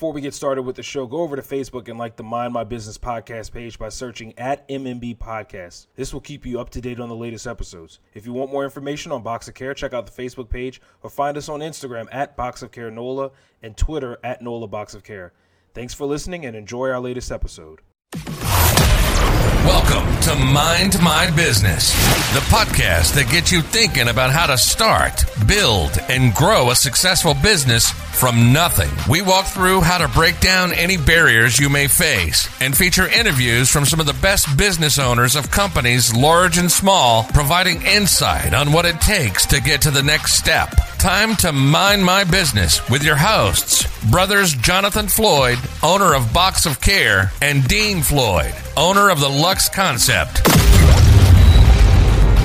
before we get started with the show, go over to Facebook and like the Mind My Business podcast page by searching at MMB Podcast. This will keep you up to date on the latest episodes. If you want more information on Box of Care, check out the Facebook page or find us on Instagram at Box of Care NOLA and Twitter at NOLA Box of Care. Thanks for listening and enjoy our latest episode. Welcome to Mind My Business, the podcast that gets you thinking about how to start, build, and grow a successful business from nothing. We walk through how to break down any barriers you may face and feature interviews from some of the best business owners of companies large and small, providing insight on what it takes to get to the next step. Time to mind my business with your hosts, brothers Jonathan Floyd, owner of Box of Care, and Dean Floyd, owner of the Lux Concept.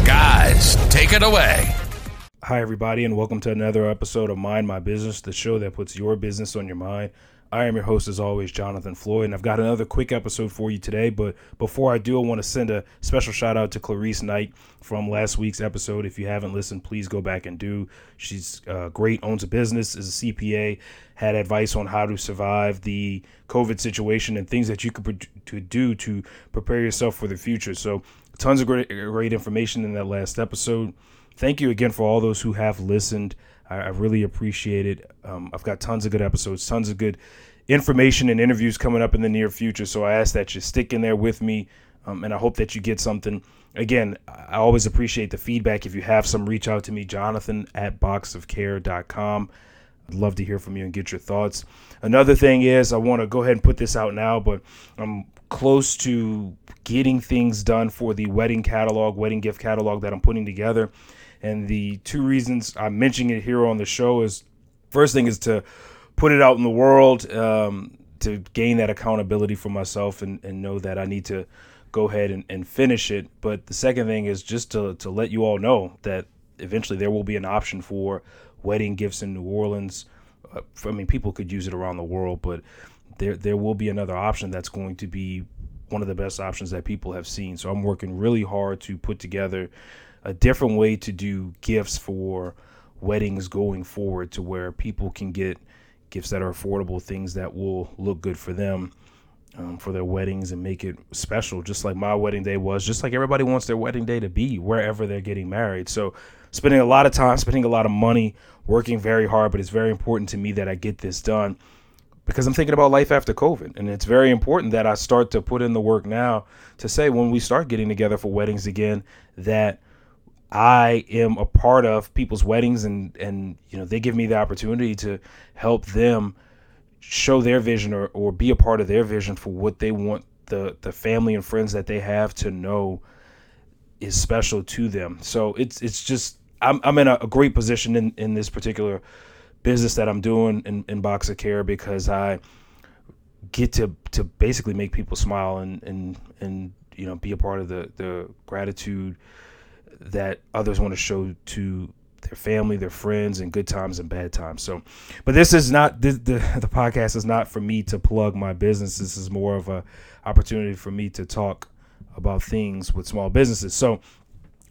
Guys, take it away. Hi, everybody, and welcome to another episode of Mind My Business, the show that puts your business on your mind. I am your host, as always, Jonathan Floyd, and I've got another quick episode for you today. But before I do, I want to send a special shout out to Clarice Knight from last week's episode. If you haven't listened, please go back and do. She's uh, great, owns a business, is a CPA, had advice on how to survive the COVID situation and things that you could to do to prepare yourself for the future. So, tons of great, great information in that last episode. Thank you again for all those who have listened. I, I really appreciate it. Um, I've got tons of good episodes, tons of good information and interviews coming up in the near future. So I ask that you stick in there with me, um, and I hope that you get something. Again, I always appreciate the feedback. If you have some, reach out to me, Jonathan at boxofcare.com. I'd love to hear from you and get your thoughts. Another thing is, I want to go ahead and put this out now, but I'm close to getting things done for the wedding catalog, wedding gift catalog that I'm putting together. And the two reasons I'm mentioning it here on the show is first thing is to put it out in the world, um, to gain that accountability for myself and, and know that I need to go ahead and, and finish it. But the second thing is just to, to let you all know that eventually there will be an option for wedding gifts in New Orleans. Uh, I mean, people could use it around the world, but there there will be another option that's going to be one of the best options that people have seen. So I'm working really hard to put together a different way to do gifts for weddings going forward to where people can get gifts that are affordable, things that will look good for them um, for their weddings and make it special, just like my wedding day was, just like everybody wants their wedding day to be wherever they're getting married. So, spending a lot of time, spending a lot of money, working very hard, but it's very important to me that I get this done because I'm thinking about life after COVID. And it's very important that I start to put in the work now to say when we start getting together for weddings again, that I am a part of people's weddings and and you know they give me the opportunity to help them show their vision or, or be a part of their vision for what they want the the family and friends that they have to know is special to them. So it's it's just I'm I'm in a, a great position in, in this particular business that I'm doing in, in Box of Care because I get to to basically make people smile and and and you know be a part of the the gratitude that others want to show to their family, their friends, in good times and bad times. So, but this is not the, the the podcast is not for me to plug my business. This is more of a opportunity for me to talk about things with small businesses. So,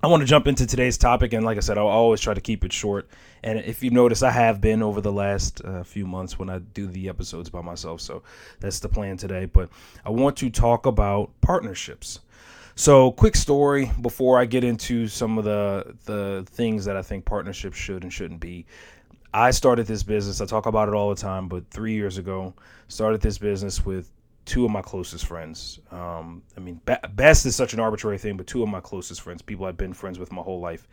I want to jump into today's topic, and like I said, I'll always try to keep it short. And if you notice, I have been over the last uh, few months when I do the episodes by myself. So that's the plan today. But I want to talk about partnerships. So, quick story before I get into some of the the things that I think partnerships should and shouldn't be. I started this business. I talk about it all the time, but three years ago, started this business with two of my closest friends. Um, I mean, be- best is such an arbitrary thing, but two of my closest friends, people I've been friends with my whole life.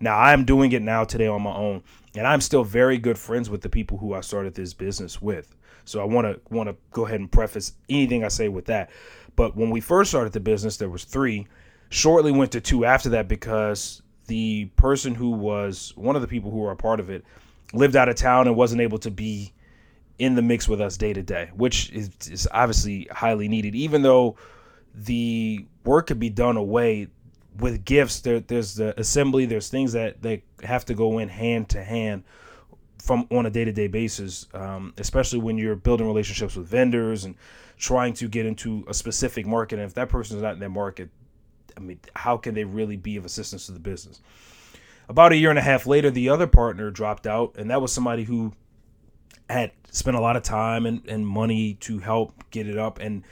Now I'm doing it now today on my own, and I'm still very good friends with the people who I started this business with. So I want to want to go ahead and preface anything I say with that. But when we first started the business, there was three. Shortly went to two after that because the person who was one of the people who were a part of it lived out of town and wasn't able to be in the mix with us day to day, which is, is obviously highly needed. Even though the work could be done away with gifts, there, there's the assembly, there's things that they have to go in hand to hand from on a day to day basis, um, especially when you're building relationships with vendors and trying to get into a specific market. And if that person is not in that market, I mean, how can they really be of assistance to the business? About a year and a half later, the other partner dropped out, and that was somebody who had spent a lot of time and, and money to help get it up and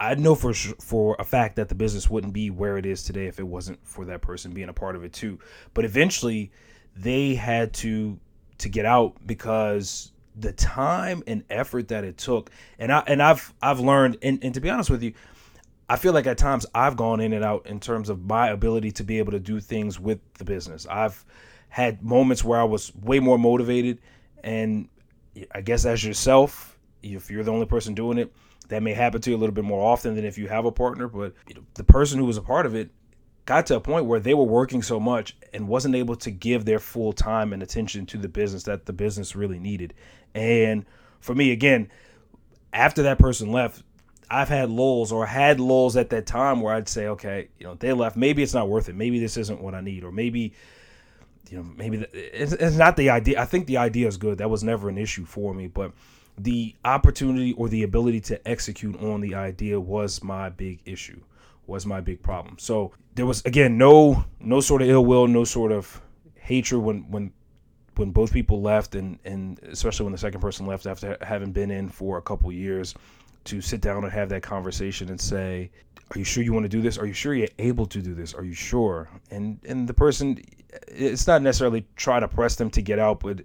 I know for for a fact that the business wouldn't be where it is today if it wasn't for that person being a part of it too. But eventually, they had to to get out because the time and effort that it took, and I and I've I've learned, and, and to be honest with you, I feel like at times I've gone in and out in terms of my ability to be able to do things with the business. I've had moments where I was way more motivated, and I guess as yourself, if you're the only person doing it that may happen to you a little bit more often than if you have a partner. But the person who was a part of it got to a point where they were working so much and wasn't able to give their full time and attention to the business that the business really needed. And for me, again, after that person left, I've had lulls or had lulls at that time where I'd say, okay, you know, they left. Maybe it's not worth it. Maybe this isn't what I need, or maybe, you know, maybe it's, it's not the idea. I think the idea is good. That was never an issue for me, but the opportunity or the ability to execute on the idea was my big issue was my big problem so there was again no no sort of ill will no sort of hatred when when when both people left and and especially when the second person left after having been in for a couple years to sit down and have that conversation and say are you sure you want to do this are you sure you're able to do this are you sure and and the person it's not necessarily try to press them to get out but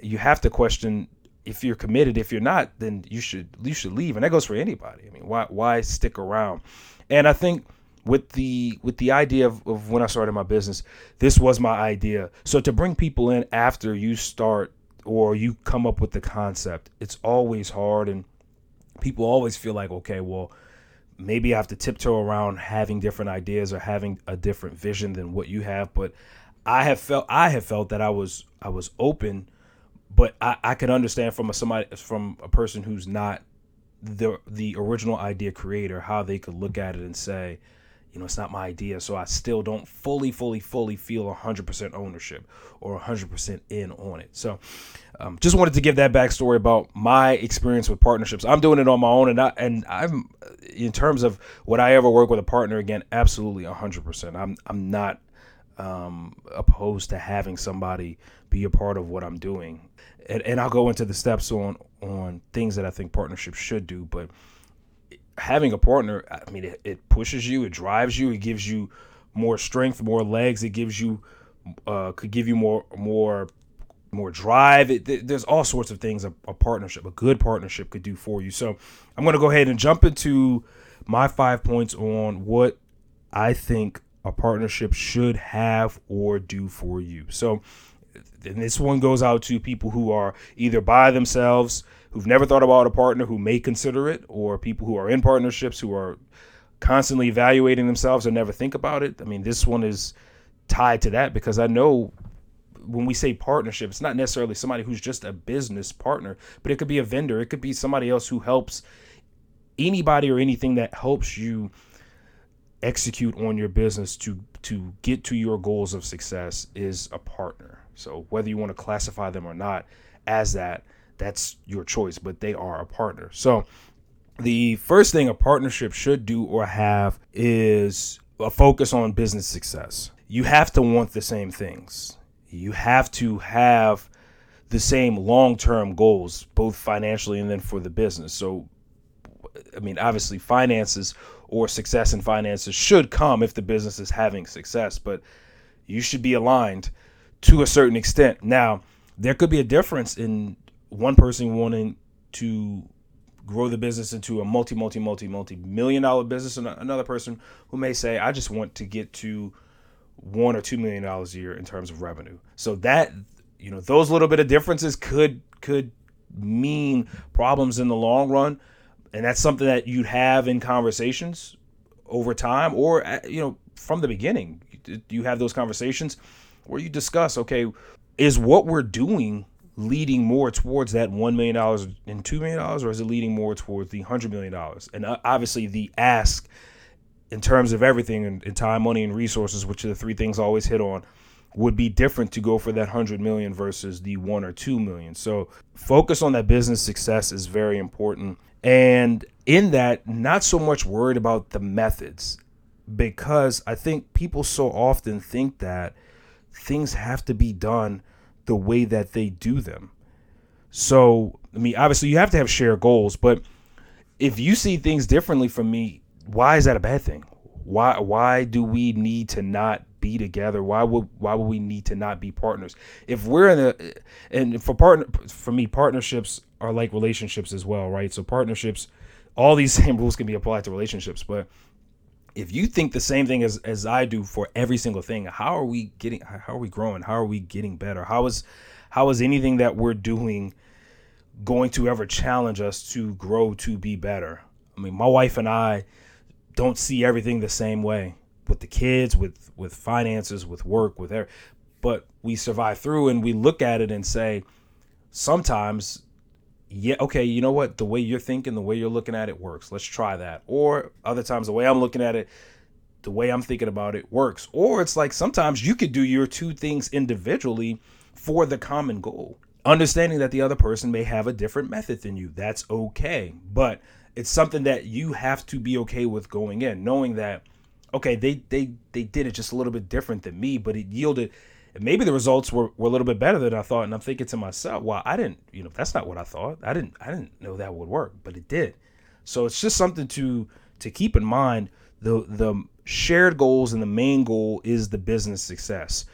you have to question if you're committed, if you're not, then you should you should leave, and that goes for anybody. I mean, why why stick around? And I think with the with the idea of, of when I started my business, this was my idea. So to bring people in after you start or you come up with the concept, it's always hard, and people always feel like, okay, well, maybe I have to tiptoe around having different ideas or having a different vision than what you have, but I have felt I have felt that I was I was open but I, I could understand from a somebody from a person who's not the the original idea creator how they could look at it and say you know it's not my idea. So i still don't fully fully fully feel 100% ownership or 100% in on it. So um, just wanted to give that backstory about my experience with partnerships. I'm doing it on my own and i and i'm in terms of would i ever work with a partner again? Absolutely 100% i'm i'm not um, opposed to having somebody be a part of what I'm doing. And, and I'll go into the steps on on things that I think partnerships should do. But having a partner, I mean, it, it pushes you, it drives you, it gives you more strength, more legs. It gives you uh, could give you more more more drive. It, there's all sorts of things a, a, partnership, a good partnership, could do for you. So I'm going to go ahead and jump into my five points on what I think a partnership should have or do for you. So, and this one goes out to people who are either by themselves, who've never thought about a partner, who may consider it, or people who are in partnerships who are constantly evaluating themselves or never think about it. I mean, this one is tied to that because I know when we say partnership, it's not necessarily somebody who's just a business partner, but it could be a vendor, it could be somebody else who helps anybody or anything that helps you execute on your business to to get to your goals of success is a partner. So whether you want to classify them or not as that, that's your choice, but they are a partner. So the first thing a partnership should do or have is a focus on business success. You have to want the same things. You have to have the same long-term goals, both financially and then for the business. So I mean, obviously finances or success in finances should come if the business is having success, but you should be aligned to a certain extent. Now, there could be a difference in one person wanting to grow the business into a multi, multi, multi, multi million dollar business, and another person who may say, I just want to get to one or two million dollars a year in terms of revenue. So that you know, those little bit of differences could could mean problems in the long run and that's something that you'd have in conversations over time or uh, you know from the beginning. You have those conversations where you discuss okay is what we're doing leading more towards that $1 million and $2 million or is it leading more towards the $100 million and uh, obviously the ask in terms of everything in, time money and resources which are the three things I always hit on would be different to go for that 100 million versus the 1 or 2 million. So focus on that business success is very important and in that, not so much worried about the methods because I think people so often think that things have to be done the way that they do them. So, I mean, obviously you have to have shared goals, but if you see things differently from me, why is that a bad thing? Why why do we need to not be together? Why would why would we need to not be partners? If we're in a and for partner for me, partnerships are like relationships as well, right? So partnerships, all these same rules can be applied to relationships, but if you think the same thing as as I do for every single thing, how are we getting how are we growing? How are we getting better? How is how is anything that we're doing going to ever challenge us to grow to be better? I mean, my wife and I don't see everything the same way with the kids, with with finances, with work, with everything. but we survive through and we look at it and say sometimes yeah, okay, you know what? The way you're thinking, the way you're looking at it works. Let's try that. Or other times, the way I'm looking at it, the way I'm thinking about it works. Or it's like sometimes you could do your two things individually for the common goal. Understanding that the other person may have a different method than you, that's okay. But it's something that you have to be okay with going in, knowing that, okay, they they they did it just a little bit different than me, but it yielded maybe the results were, were a little bit better than I thought. And I'm thinking to myself, well, I didn't, you know, that's not what I thought. I didn't, I didn't know that would work, but it did. So it's just something to to keep in mind. The the shared goals and the main goal is the business success.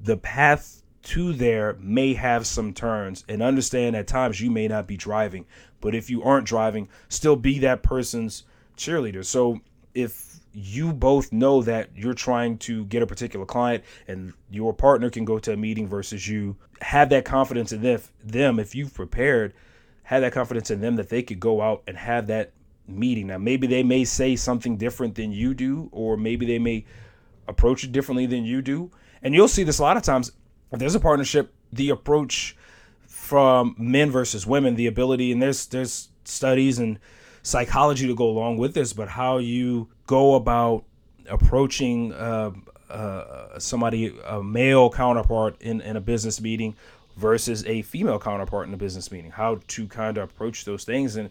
The path to there may have some turns, and understand at times you may not be driving, but if you aren't driving, still be that person's cheerleader. So if you both know that you're trying to get a particular client and your partner can go to a meeting versus you. Have that confidence in them, them if you've prepared have that confidence in them that they could go out and have that meeting. Now maybe they may say something different than you do or maybe they may approach it differently than you do. And you'll see this a lot of times if there's a partnership the approach from men versus women the ability and there's there's studies and psychology to go along with this, but how you go about approaching uh, uh, somebody, a male counterpart in, in a business meeting versus a female counterpart in a business meeting, how to kind of approach those things. And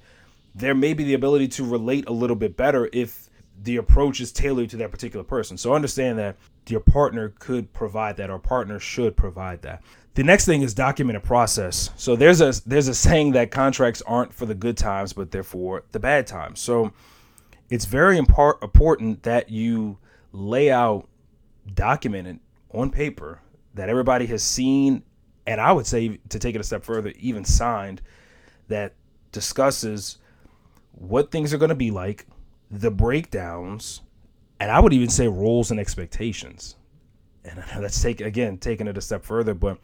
there may be the ability to relate a little bit better if the approach is tailored to that particular person. So understand that your partner could provide that, or partner should provide that. The next thing is document a process. So there's a there's a saying that contracts aren't for the good times, but they're for the bad times. So it's very impar- important that you lay out documented on paper that everybody has seen, and I would say to take it a step further, even signed, that discusses what things are going to be like, the breakdowns, and I would even say roles and expectations. And let's take again taking it a step further, but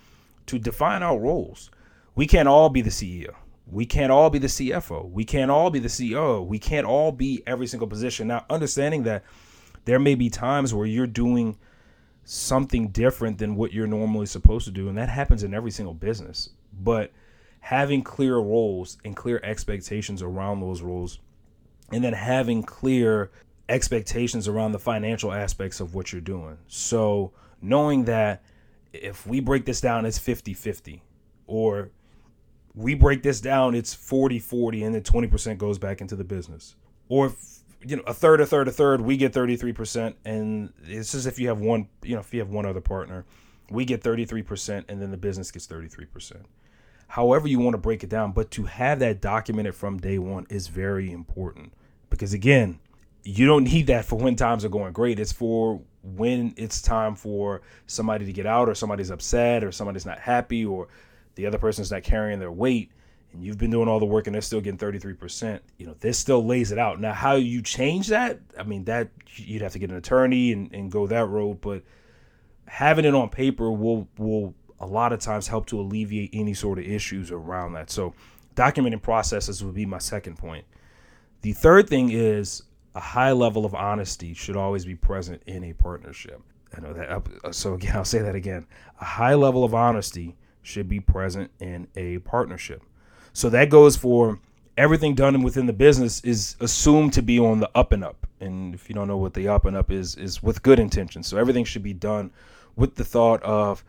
to define our roles. We can't all be the CEO. We can't all be the CFO. We can't all be the CEO. We can't all be every single position. Now, understanding that there may be times where you're doing something different than what you're normally supposed to do, and that happens in every single business. But having clear roles and clear expectations around those roles, and then having clear expectations around the financial aspects of what you're doing. So, knowing that if we break this down, it's 50 50. Or we break this down, it's 40 40, and then 20% goes back into the business. Or, if, you know, a third, a third, a third, we get 33%. And it's as if you have one, you know, if you have one other partner, we get 33%, and then the business gets 33%. However, you want to break it down, but to have that documented from day one is very important because, again, you don't need that for when times are going great. It's for when it's time for somebody to get out or somebody's upset or somebody's not happy or the other person's not carrying their weight and you've been doing all the work and they're still getting 33%, you know, this still lays it out. Now, how you change that, I mean, that you'd have to get an attorney and, and go that road, but having it on paper will, will a lot of times help to alleviate any sort of issues around that. So documenting processes would be my second point. The third thing is a high level of honesty should always be present in a partnership. I know that. Uh, so again, I'll say that again. A high level of honesty should be present in a partnership. So that goes for everything done within the business is assumed to be on the up and up. And if you don't know what the up and up is, is with good intentions. So everything should be done with the thought of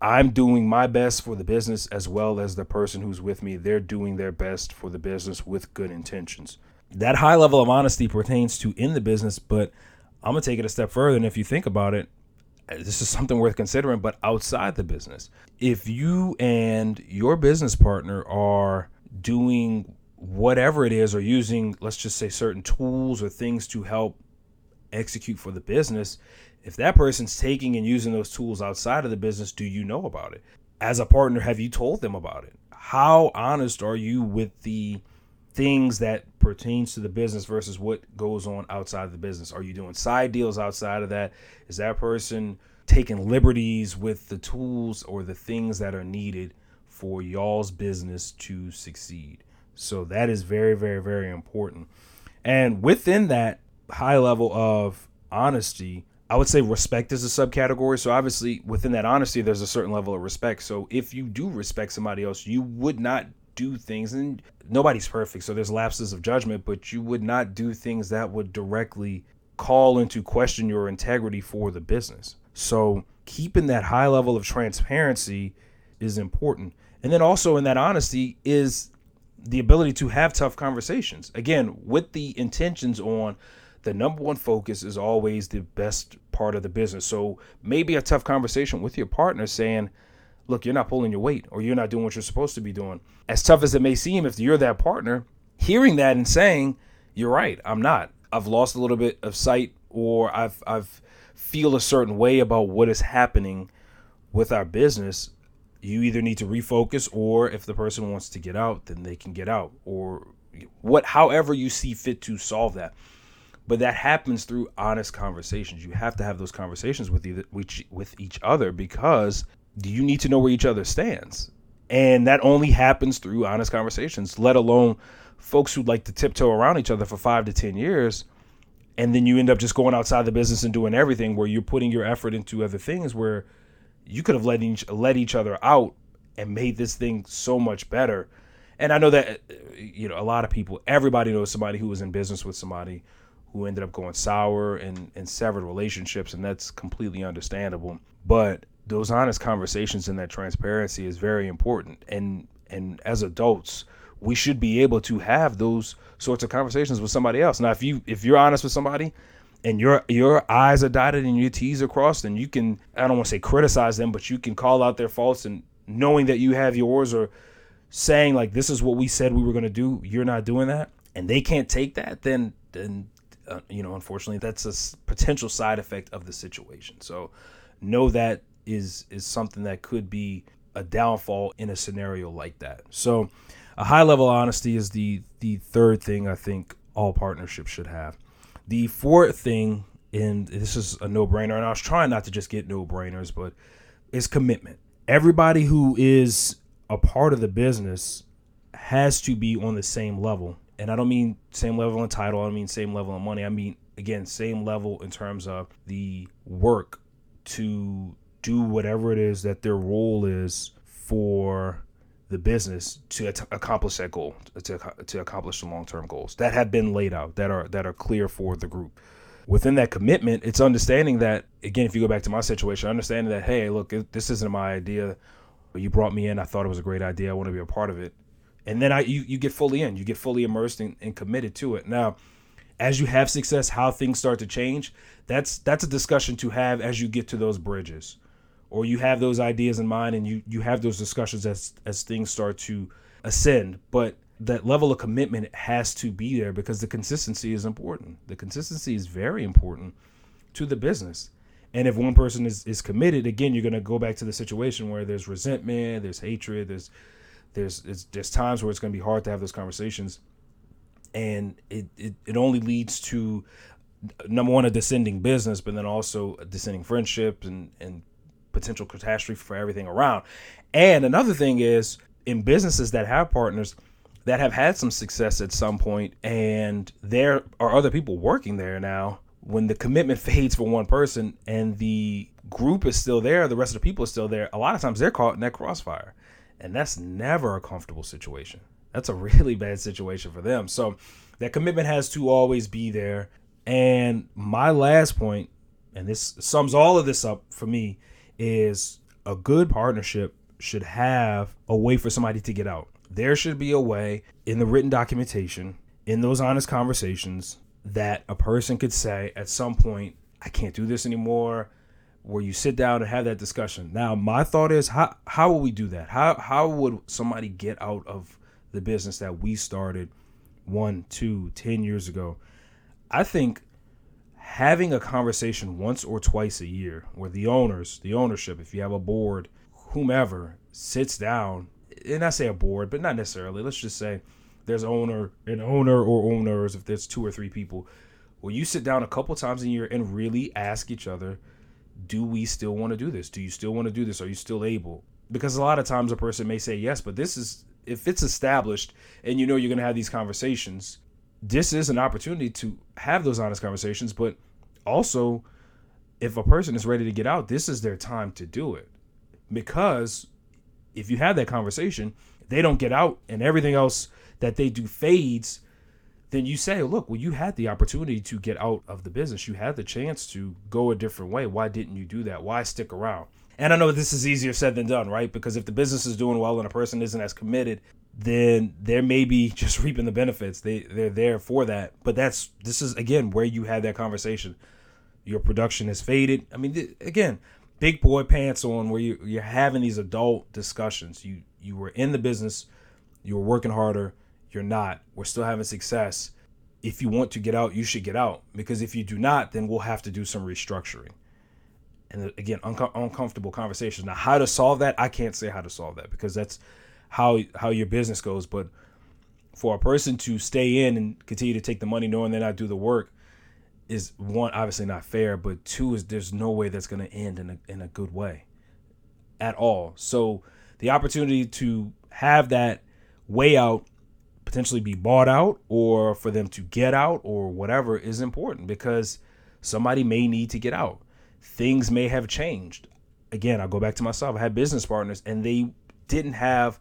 I'm doing my best for the business as well as the person who's with me. They're doing their best for the business with good intentions that high level of honesty pertains to in the business, but I'm gonna take it a step further. And if you think about it, this is something worth considering, but outside the business. If you and your business partner are doing whatever it is or using, let's just say, certain tools or things to help execute for the business, if that person's taking and using those tools outside of the business, do you know about it? As a partner, have you told them about it? How honest are you with the things that pertains to the business versus what goes on outside of the business? Are you doing side deals outside of that? Is that person taking liberties with the tools or the things that are needed for y'all's business to succeed? So that is very, very, very important. And within that high level of honesty, I would say respect is a subcategory. So obviously within that honesty, there's a certain level of respect. So if you do respect somebody else, you would not do things and nobody's perfect. So there's lapses of judgment, but you would not do things that would directly call into question your integrity for the business. So keeping that high level of transparency is important. And then also in that honesty is the ability to have tough conversations. Again, with the intentions on the number one focus is always the best part of the business. So maybe a tough conversation with your partner saying, look, you're not pulling your weight or you're not doing what you're supposed to be doing. As tough as it may seem, if you're that partner, hearing that and saying, you're right, I'm not. I've lost a little bit of sight or I've I've feel a certain way about what is happening with our business. You either need to refocus or if the person wants to get out, then they can get out or what however you see fit to solve that but that happens through honest conversations. You have to have those conversations with either with each other because you need to know where each other stands, and that only happens through honest conversations. Let alone folks who like to tiptoe around each other for five to ten years, and then you end up just going outside the business and doing everything where you're putting your effort into other things where you could have let each let each other out and made this thing so much better. And I know that uh, you know a lot of people, everybody knows somebody who was in business with somebody who ended up going sour and, and severed relationships, and that's completely understandable. But those honest conversations and that transparency is very important. And and as adults, we should be able to have those sorts of conversations with somebody else. Now, if you if you're honest with somebody and your your I's are dotted and your T's are crossed, then you can I don't want to say criticize them, but you can call out their faults and knowing that you have yours or saying like this is what we said we were going to do, you're not doing that, and they can't take that, then then uh, you know, unfortunately, that's a potential side effect of the situation. So know that is is something that could be a downfall in a scenario like that. So a high level of honesty is the the third thing I think all partnerships should have. The fourth thing, and this is a no brainer, and I was trying not to just get no brainers, but is commitment. Everybody who is a part of the business has to be on the same level and I don't mean same level in title. I mean same level in money. I mean again same level in terms of the work to do whatever it is that their role is for the business to accomplish that goal to, to accomplish the long-term goals that have been laid out that are that are clear for the group. Within that commitment it's understanding that again if you go back to my situation understanding that hey look this isn't my idea. You brought me in. I thought it was a great idea. I want to be a part of it. And then I you, you get fully in, you get fully immersed and committed to it. Now, as you have success, how things start to change, that's that's a discussion to have as you get to those bridges, or you have those ideas in mind and you you have those discussions as as things start to ascend. But that level of commitment has to be there because the consistency is important. The consistency is very important to the business. And if one person is, is committed, again, you're going to go back to the situation where there's resentment, there's hatred, there's there's there's times where it's going to be hard to have those conversations, and it, it it only leads to number one a descending business, but then also a descending friendship and and potential catastrophe for everything around. And another thing is in businesses that have partners that have had some success at some point and there are other people working there now when the commitment fades for one person and the group is still there the rest of the people are still there a lot of times they're caught in that crossfire and that's never a comfortable situation. That's a really bad situation for them. So that commitment has to always be there. And my last point, and this sums all of this up for me, is a good partnership should have a way for somebody to get out. There should be a way in the written documentation, in those honest conversations, that a person could say at some point, I can't do this anymore. where you sit down and have that discussion. Now, my thought is how how will we do that? How how would somebody get out of the business that we started one, two, ten years ago? I think having a conversation once or twice a year where the owners, the ownership, if you have a board, whomever sits down, and I say a board, but not necessarily. Let's just say there's owner, an owner or owners, if there's two or three people, where you sit down a couple times a year and really ask each other, do we still want to do this? Do you still want to do this? Are you still able? Because a lot of times a person may say yes, but this is if it's established and you know you're going to have these conversations, this is an opportunity to have those honest conversations, but also if a person is ready to get out, this is their time to do it. Because if you have that conversation, they don't get out and everything else that they do fades, then you say, look, well, you had the opportunity to get out of the business. You had the chance to go a different way. Why didn't you do that? Why stick around? And I know this is easier said than done, right? Because if the business is doing well and a person isn't as committed, then they're maybe just reaping the benefits. They they're there for that. But that's this is again where you had that conversation. Your production has faded. I mean, th- again, big boy pants on where you you're having these adult discussions. You you were in the business, you were working harder, you're not. We're still having success. If you want to get out, you should get out because if you do not, then we'll have to do some restructuring. And uh, again, uncomfortable conversations. Now, how to solve that? I can't say how to solve that because that's how how your business goes. But for a person to stay in and continue to take the money knowing they're not do the work is one obviously not fair, but two is there's no way that's going to end in a in a good way at all. So the opportunity to have that way out potentially be bought out or for them to get out or whatever is important because somebody may need to get out. Things may have changed. Again, I'll go back to myself. I had business partners and they didn't have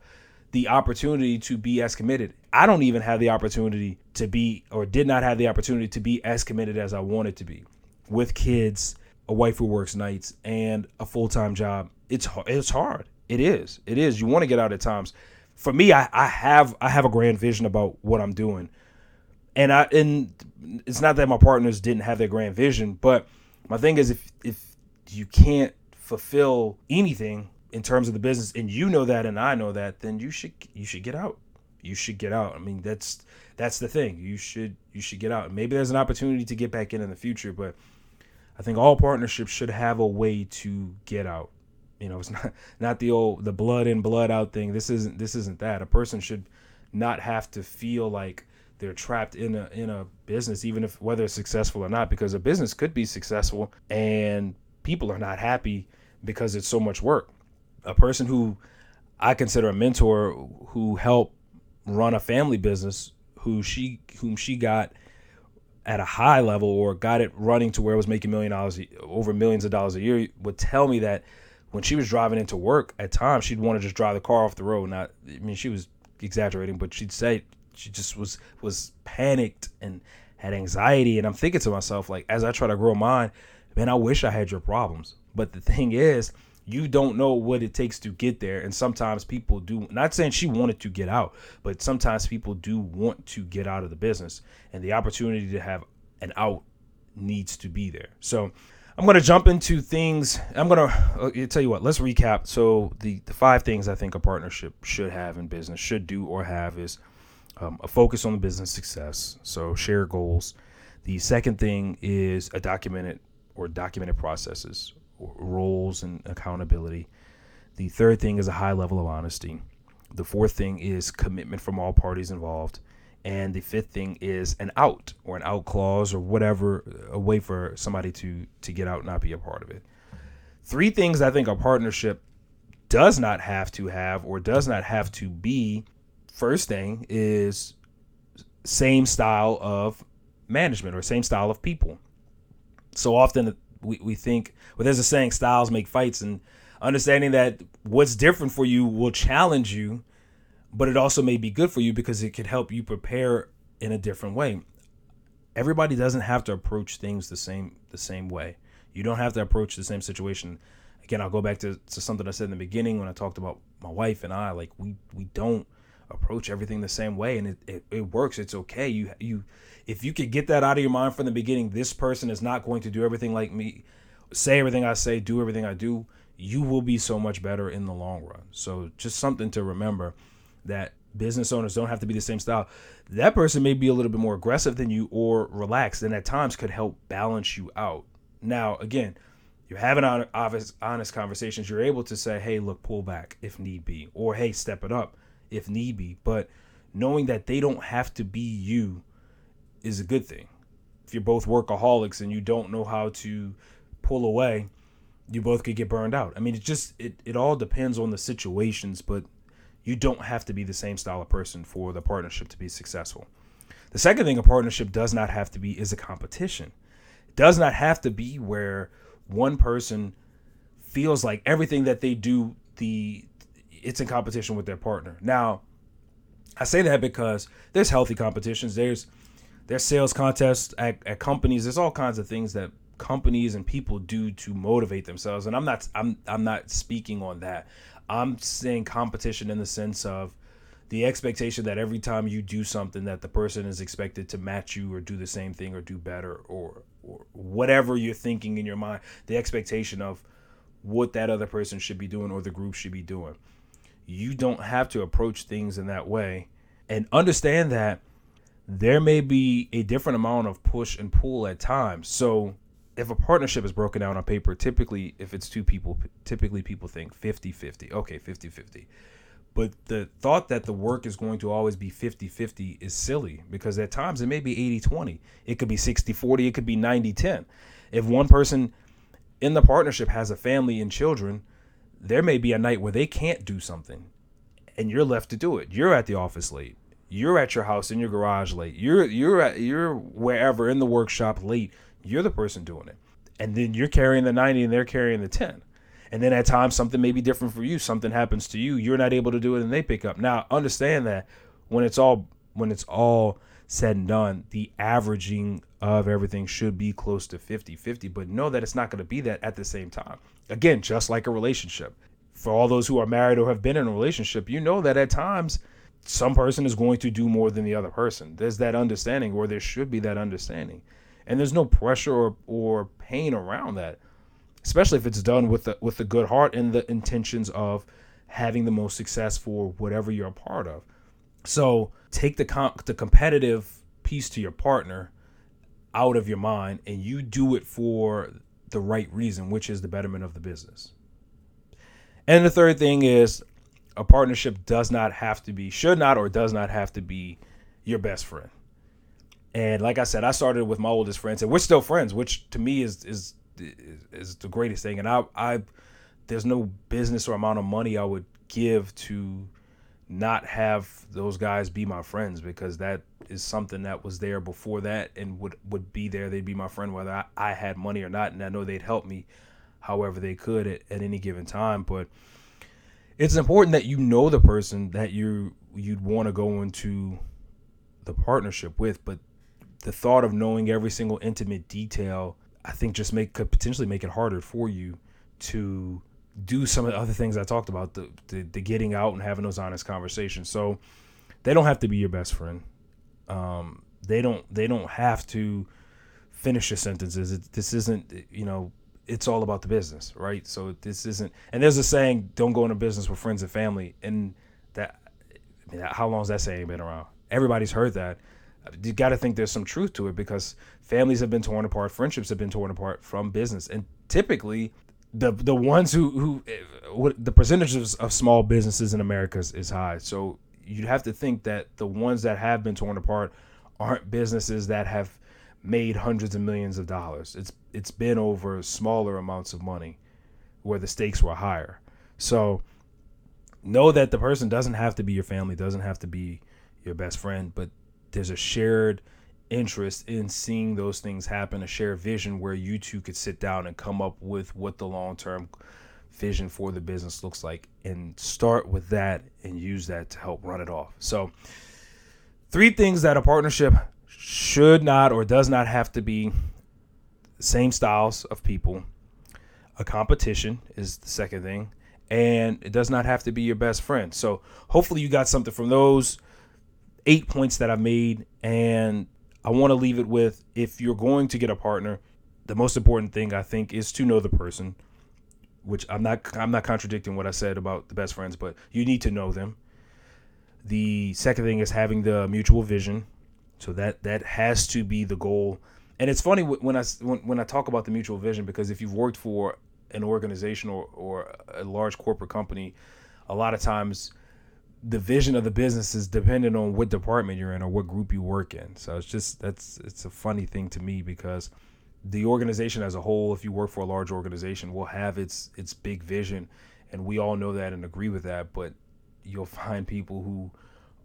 the opportunity to be as committed. I don't even have the opportunity to be or did not have the opportunity to be as committed as I wanted to be with kids, a wife who works nights and a full-time job. It's it's hard. It is. It is. You want to get out at times for me, I, I have I have a grand vision about what I'm doing, and I and it's not that my partners didn't have their grand vision, but my thing is if if you can't fulfill anything in terms of the business, and you know that, and I know that, then you should you should get out. You should get out. I mean, that's that's the thing. You should you should get out. Maybe there's an opportunity to get back in in the future, but I think all partnerships should have a way to get out. You know, it's not not the old the blood in blood out thing. This isn't this isn't that. A person should not have to feel like they're trapped in a in a business, even if whether it's successful or not, because a business could be successful and people are not happy because it's so much work. A person who I consider a mentor who helped run a family business, who she whom she got at a high level or got it running to where it was making million dollars over millions of dollars a year would tell me that when she was driving into work at times she'd want to just drive the car off the road. Not i mean she was exaggerating but she'd say she just was was panicked and had anxiety. And i'm thinking to myself like as i try to grow mine man i wish i had your problems. But the thing is you don't know what it takes to get there and sometimes people do not saying she wanted to get out but sometimes people do want to get out of the business and the opportunity to have an out needs to be there so I'm going to jump into things. I'm going to uh, tell you what, let's recap. So, the, the five things I think a partnership should have in business, should do or have is um, a focus on the business success. So, share goals. The second thing is a documented or documented processes, roles, and accountability. The third thing is a high level of honesty. The fourth thing is commitment from all parties involved. And the fifth thing is an out or an out clause or whatever, a way for somebody to to get out and not be a part of it. Three things I think a partnership does not have to have or does not have to be. First thing is same style of management or same style of people. So often we, we think, well, there's a saying, styles make fights, and understanding that what's different for you will challenge you but it also may be good for you because it could help you prepare in a different way. Everybody doesn't have to approach things the same the same way. You don't have to approach the same situation. Again, I'll go back to, to something I said in the beginning when I talked about my wife and I. Like we we don't approach everything the same way, and it, it, it works. It's okay. You you if you could get that out of your mind from the beginning, this person is not going to do everything like me say everything I say, do everything I do, you will be so much better in the long run. So just something to remember that business owners don't have to be the same style. That person may be a little bit more aggressive than you or relaxed, and at times could help balance you out. Now, again, you're having honest, honest conversations. You're able to say, "Hey, look, pull back if need be," or "Hey, step it up if need be." But knowing that they don't have to be you is a good thing. If you're both workaholics and you don't know how to pull away, you both could get burned out. I mean, it just it, it all depends on the situations, but you don't have to be the same style of person for the partnership to be successful. The second thing a partnership does not have to be is a competition. It does not have to be where one person feels like everything that they do the it's in competition with their partner. Now, I say that because there's healthy competitions. There's there's sales contests at, at companies. There's all kinds of things that companies and people do to motivate themselves. And I'm not I'm I'm not speaking on that. I'm saying competition in the sense of the expectation that every time you do something that the person is expected to match you or do the same thing or do better or or whatever you're thinking in your mind, the expectation of what that other person should be doing or the group should be doing. You don't have to approach things in that way and understand that there may be a different amount of push and pull at times. So if a partnership is broken down on paper, typically if it's two people, typically people think 50-50. Okay, 50-50. But the thought that the work is going to always be 50-50 is silly because at times it may be 80-20. It could be 60-40, it could be 90-10. If one person in the partnership has a family and children, there may be a night where they can't do something and you're left to do it. You're at the office late. You're at your house in your garage late. You're you're at you're wherever in the workshop late you're the person doing it. And then you're carrying the 90 and they're carrying the 10. And then at times something may be different for you. Something happens to you. You're not able to do it and they pick up. Now, understand that when it's all when it's all said and done, the averaging of everything should be close to 50-50, but know that it's not going to be that at the same time. Again, just like a relationship. For all those who are married or have been in a relationship, you know that at times some person is going to do more than the other person. There's that understanding, or there should be that understanding and there's no pressure or, or pain around that especially if it's done with the, with a good heart and the intentions of having the most success for whatever you're a part of so take the com- the competitive piece to your partner out of your mind and you do it for the right reason which is the betterment of the business and the third thing is a partnership does not have to be should not or does not have to be your best friend and like I said, I started with my oldest friends, and we're still friends, which to me is is is the greatest thing. And I I there's no business or amount of money I would give to not have those guys be my friends because that is something that was there before that and would would be there. They'd be my friend whether I, I had money or not, and I know they'd help me however they could at, at any given time. But it's important that you know the person that you you'd want to go into the partnership with, but the thought of knowing every single intimate detail, I think just make could potentially make it harder for you to do some of the other things I talked about, the, the, the getting out and having those honest conversations. So they don't have to be your best friend. Um, they don't they don't have to finish your sentences. It, this isn't you know it's all about the business, right? So this isn't. And there's a saying, "Don't go into business with friends and family." And that, I mean, how long has that saying been around? Everybody's heard that you got to think there's some truth to it because families have been torn apart, friendships have been torn apart from business, and typically the the ones who who what, the percentages of small businesses in America is, is high. So you'd have to think that the ones that have been torn apart aren't businesses that have made hundreds of millions of dollars. It's it's been over smaller amounts of money where the stakes were higher. So know that the person doesn't have to be your family, doesn't have to be your best friend, but there's a shared interest in seeing those things happen, a shared vision where you two could sit down and come up with what the long term vision for the business looks like and start with that and use that to help run it off. So, three things that a partnership should not or does not have to be same styles of people. A competition is the second thing, and it does not have to be your best friend. So, hopefully, you got something from those eight points that I've made, and I want to leave it with if you're going to get a partner, the most important thing I think is to know the person, which I'm not I'm not contradicting what I said about the best friends, but you need to know them. The second thing is having the mutual vision. So that that has to be the goal. And it's funny when I when, when I talk about the mutual vision because if you've worked for an organization or, or a large corporate company, a lot of times the vision of the business is dependent on what department you're in or what group you work in. So it's just that's it's a funny thing to me because the organization as a whole, if you work for a large organization, will have its its big vision, and we all know that and agree with that. But you'll find people who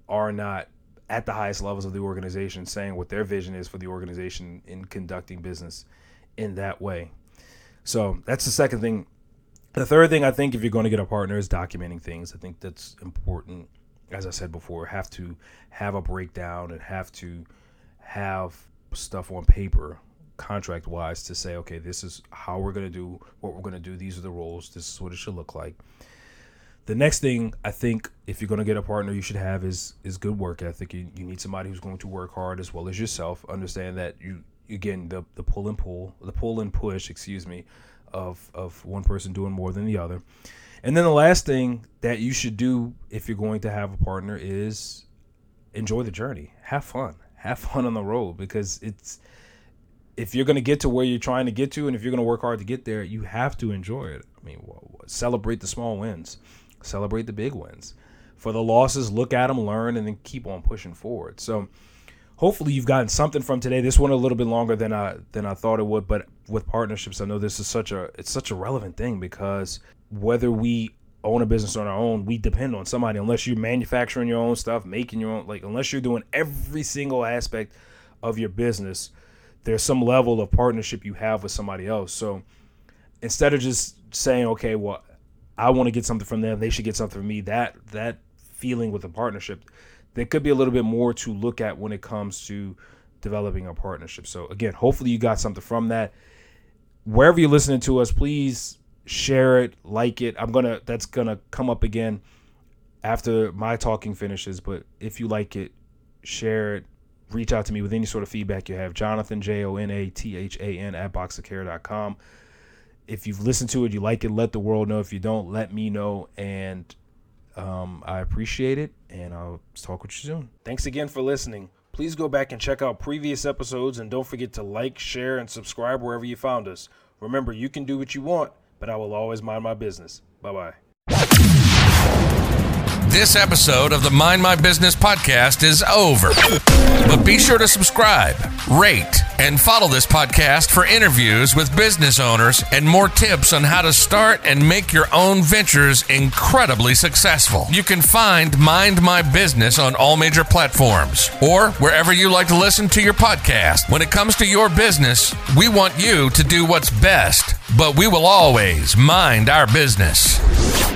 are not at the highest levels of the organization saying what their vision is for the organization in conducting business in that way. So that's the second thing the third thing I think if you're going to get a partner is documenting things. I think that's important. As I said before, have to have a breakdown and have to have stuff on paper contract wise to say, okay, this is how we're going to do what we're going to do. These are the roles. This is what it should look like. The next thing I think if you're going to get a partner, you should have is is good work ethic. You, you need somebody who's going to work hard as well as yourself. Understand that you again the the pull and pull, the pull and push, excuse me, of of one person doing more than the other. And then the last thing that you should do if you're going to have a partner is enjoy the journey. Have fun. Have fun on the road because it's if you're going to get to where you're trying to get to and if you're going to work hard to get there, you have to enjoy it. I mean, celebrate the small wins. Celebrate the big wins. For the losses, look at them, learn and then keep on pushing forward. So, hopefully you've gotten something from today. This one a little bit longer than I than I thought it would, but with partnerships, I know this is such a it's such a relevant thing because whether we own a business on our own, we depend on somebody. Unless you're manufacturing your own stuff, making your own like unless you're doing every single aspect of your business, there's some level of partnership you have with somebody else. So instead of just saying, okay, well, I want to get something from them, they should get something from me. That that feeling with a partnership there could be a little bit more to look at when it comes to developing a partnership. So again, hopefully you got something from that. Wherever you're listening to us, please share it, like it. I'm gonna that's gonna come up again after my talking finishes. But if you like it, share it. Reach out to me with any sort of feedback you have. Jonathan J O N A T H A N at boxofcare.com. If you've listened to it, you like it, let the world know. If you don't, let me know. And um, I appreciate it, and I'll talk with you soon. Thanks again for listening. Please go back and check out previous episodes, and don't forget to like, share, and subscribe wherever you found us. Remember, you can do what you want, but I will always mind my business. Bye bye. This episode of the Mind My Business podcast is over. But be sure to subscribe, rate, and follow this podcast for interviews with business owners and more tips on how to start and make your own ventures incredibly successful. You can find Mind My Business on all major platforms or wherever you like to listen to your podcast. When it comes to your business, we want you to do what's best, but we will always mind our business.